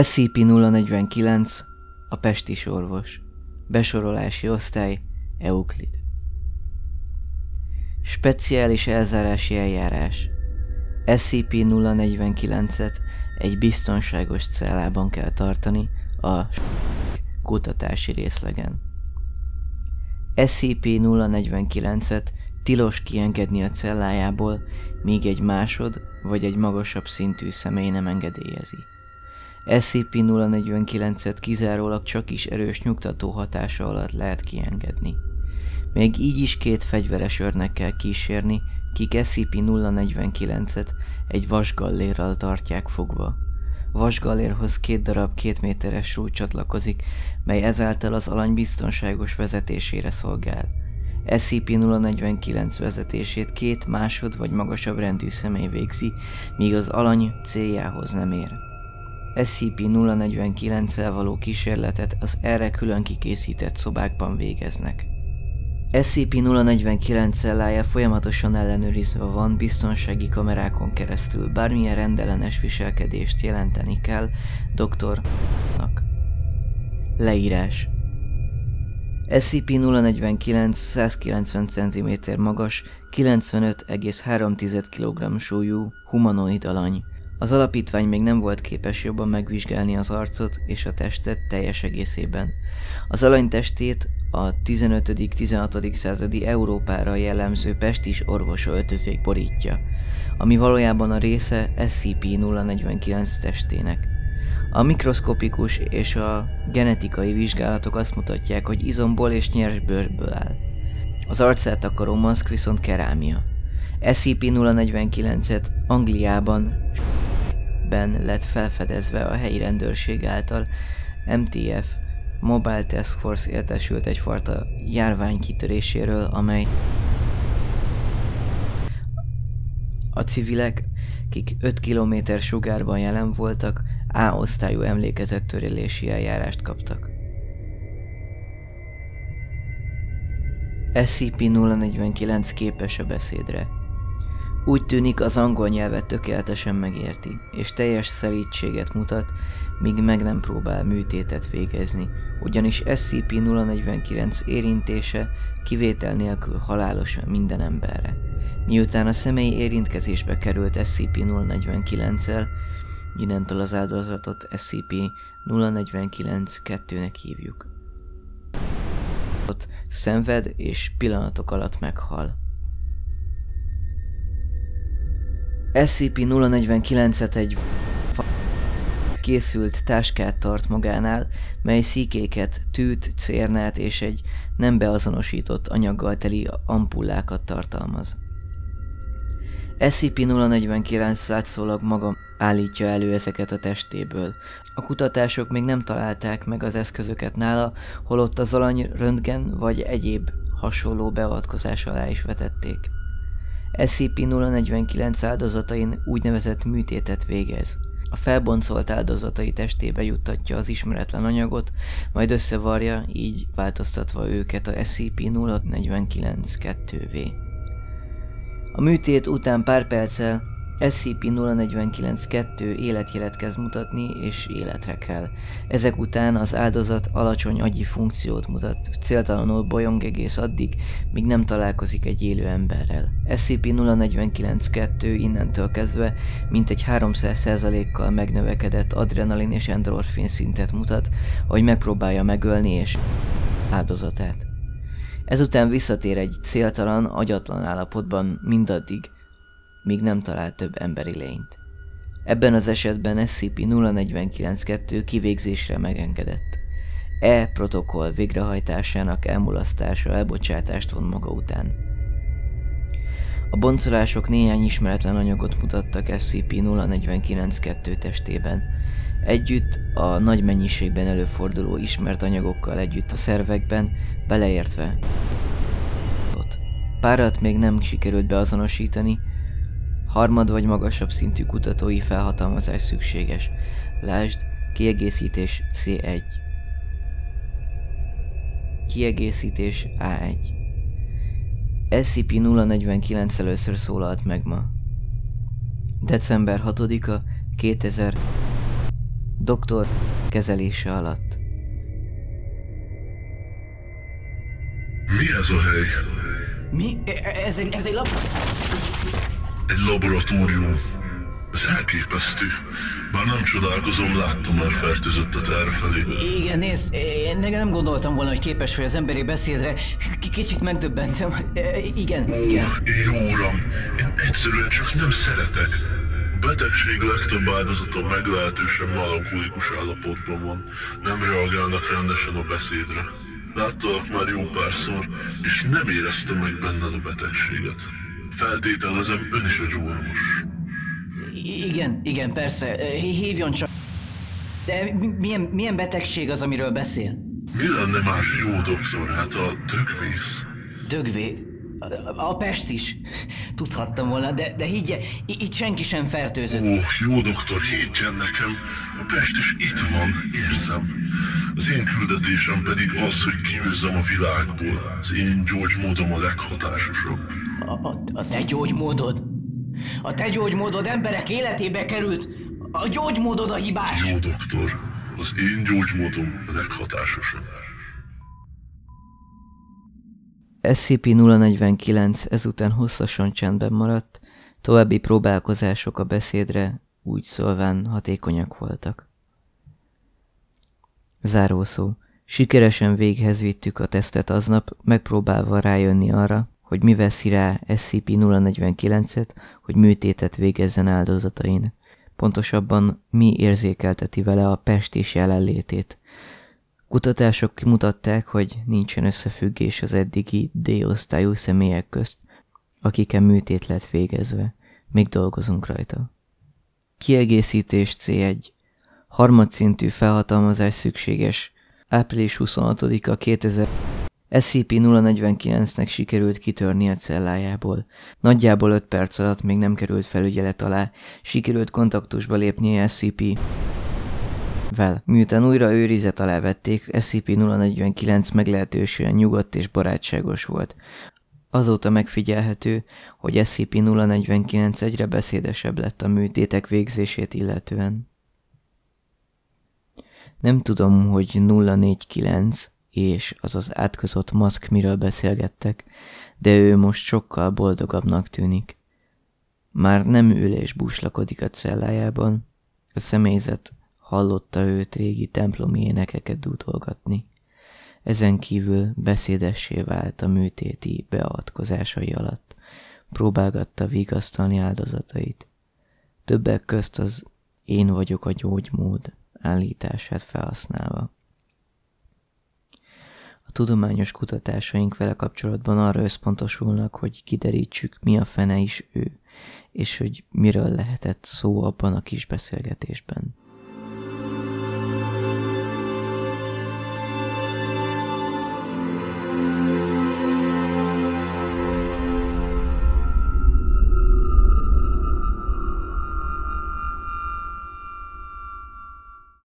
SCP-049 a pestis orvos. Besorolási osztály Euklid. Speciális elzárási eljárás. SCP-049-et egy biztonságos cellában kell tartani a kutatási részlegen. SCP-049-et tilos kiengedni a cellájából, míg egy másod vagy egy magasabb szintű személy nem engedélyezi. SCP-049-et kizárólag csak is erős nyugtató hatása alatt lehet kiengedni. Még így is két fegyveres őrnek kell kísérni, kik SCP-049-et egy vasgallérral tartják fogva. Vasgallérhoz két darab két méteres rúd csatlakozik, mely ezáltal az alany biztonságos vezetésére szolgál. SCP-049 vezetését két másod vagy magasabb rendű személy végzi, míg az alany céljához nem ér. SCP-049-el való kísérletet az erre külön kikészített szobákban végeznek. SCP-049 cellája folyamatosan ellenőrizve van biztonsági kamerákon keresztül, bármilyen rendellenes viselkedést jelenteni kell doktornak. Leírás SCP-049 190 cm magas, 95,3 kg súlyú, humanoid alany. Az alapítvány még nem volt képes jobban megvizsgálni az arcot és a testet teljes egészében. Az alany testét a 15.-16. századi Európára jellemző pestis orvos öltözék borítja, ami valójában a része SCP-049 testének. A mikroszkopikus és a genetikai vizsgálatok azt mutatják, hogy izomból és nyers bőrből áll. Az arcát takaró maszk viszont kerámia. SCP-049-et Angliában ben lett felfedezve a helyi rendőrség által MTF Mobile Task Force értesült egyfajta járvány kitöréséről, amely a civilek, kik 5 km sugárban jelen voltak, A osztályú emlékezettörlési eljárást kaptak. SCP-049 képes a beszédre. Úgy tűnik az angol nyelvet tökéletesen megérti, és teljes szelítséget mutat, míg meg nem próbál műtétet végezni, ugyanis SCP-049 érintése kivétel nélkül halálos minden emberre. Miután a személy érintkezésbe került SCP-049-el, innentől az áldozatot SCP-049-2-nek hívjuk. Ott szenved és pillanatok alatt meghal. SCP-049-et egy készült táskát tart magánál, mely szíkéket, tűt, cérnát és egy nem beazonosított anyaggal teli ampullákat tartalmaz. SCP-049 látszólag maga állítja elő ezeket a testéből. A kutatások még nem találták meg az eszközöket nála, holott az alany röntgen vagy egyéb hasonló beavatkozás alá is vetették. SCP-049 áldozatain úgynevezett műtétet végez. A felboncolt áldozatai testébe juttatja az ismeretlen anyagot, majd összevarja, így változtatva őket a SCP-049-2V. A műtét után pár perccel SCP-049-2 életjelet kezd mutatni, és életre kell. Ezek után az áldozat alacsony agyi funkciót mutat, céltalanul bolyong egész addig, míg nem találkozik egy élő emberrel. SCP-049-2 innentől kezdve mintegy 300%-kal megnövekedett adrenalin és endorfin szintet mutat, hogy megpróbálja megölni és áldozatát. Ezután visszatér egy céltalan, agyatlan állapotban mindaddig, míg nem talált több emberi lényt. Ebben az esetben SCP-049-2 kivégzésre megengedett. E protokoll végrehajtásának elmulasztása elbocsátást von maga után. A boncolások néhány ismeretlen anyagot mutattak SCP-049-2 testében. Együtt a nagy mennyiségben előforduló ismert anyagokkal együtt a szervekben, beleértve Párat még nem sikerült beazonosítani, harmad vagy magasabb szintű kutatói felhatalmazás szükséges. Lásd, kiegészítés C1. Kiegészítés A1. SCP-049 először szólalt meg ma. December 6-a 2000 doktor kezelése alatt. Mi ez a hely? Mi? E- Ez egy, ez egy lap... Egy laboratórium. Ez elképesztő. Bár nem csodálkozom, láttam már fertőzöttet errefelé. Igen, nézd, én nem gondoltam volna, hogy képes vagy az emberi beszédre. K- kicsit megdöbbentem. E, Igen, igen. Jó uram, én egyszerűen csak nem szeretek. A betegség legtöbb áldozata meglehetősen melankolikus állapotban van. Nem reagálnak rendesen a beszédre. Láttalak már jó párszor, és nem éreztem meg benned a betegséget. Feltételezem, ön is egy orvos. Igen, igen, persze. Hívjon csak. De mi- milyen, milyen betegség az, amiről beszél? Mi lenne más jó doktor? Hát a dögvész. Dögvé. A, a pest is. Tudhattam volna, de, de higgye, itt senki sem fertőzött. Ó, jó doktor, higgyen nekem, a Pest is itt van, érzem. Az én küldetésem pedig az, hogy kiűzzem a világból. Az én gyógymódom a leghatásosabb. A, a, a te gyógymódod. A te gyógymódod emberek életébe került. A gyógymódod a hibás. Jó doktor, az én gyógymódom a leghatásosabb. SCP-049 ezután hosszasan csendben maradt, további próbálkozások a beszédre úgy szólván hatékonyak voltak. Zárószó. Sikeresen véghez vittük a tesztet aznap, megpróbálva rájönni arra, hogy mi veszi rá SCP-049-et, hogy műtétet végezzen áldozatain. Pontosabban mi érzékelteti vele a pestis jelenlétét. Kutatások kimutatták, hogy nincsen összefüggés az eddigi D-osztályú személyek közt, akiken műtét lett végezve. Még dolgozunk rajta. Kiegészítés C1. Harmadszintű felhatalmazás szükséges. Április 26-a 2000 SCP-049-nek sikerült kitörni a cellájából. Nagyjából 5 perc alatt még nem került felügyelet alá, sikerült kontaktusba lépnie SCP vel. Miután újra őrizet alá vették, SCP-049 meglehetősen nyugodt és barátságos volt. Azóta megfigyelhető, hogy SCP-049 egyre beszédesebb lett a műtétek végzését illetően. Nem tudom, hogy 049 és az az átkozott maszk miről beszélgettek, de ő most sokkal boldogabbnak tűnik. Már nem ül és buslakodik a cellájában, a személyzet hallotta őt régi templomi énekeket dúdolgatni. Ezen kívül beszédessé vált a műtéti beavatkozásai alatt. Próbálgatta vigasztalni áldozatait. Többek közt az én vagyok a gyógymód állítását felhasználva. A tudományos kutatásaink vele kapcsolatban arra összpontosulnak, hogy kiderítsük, mi a fene is ő, és hogy miről lehetett szó abban a kis beszélgetésben.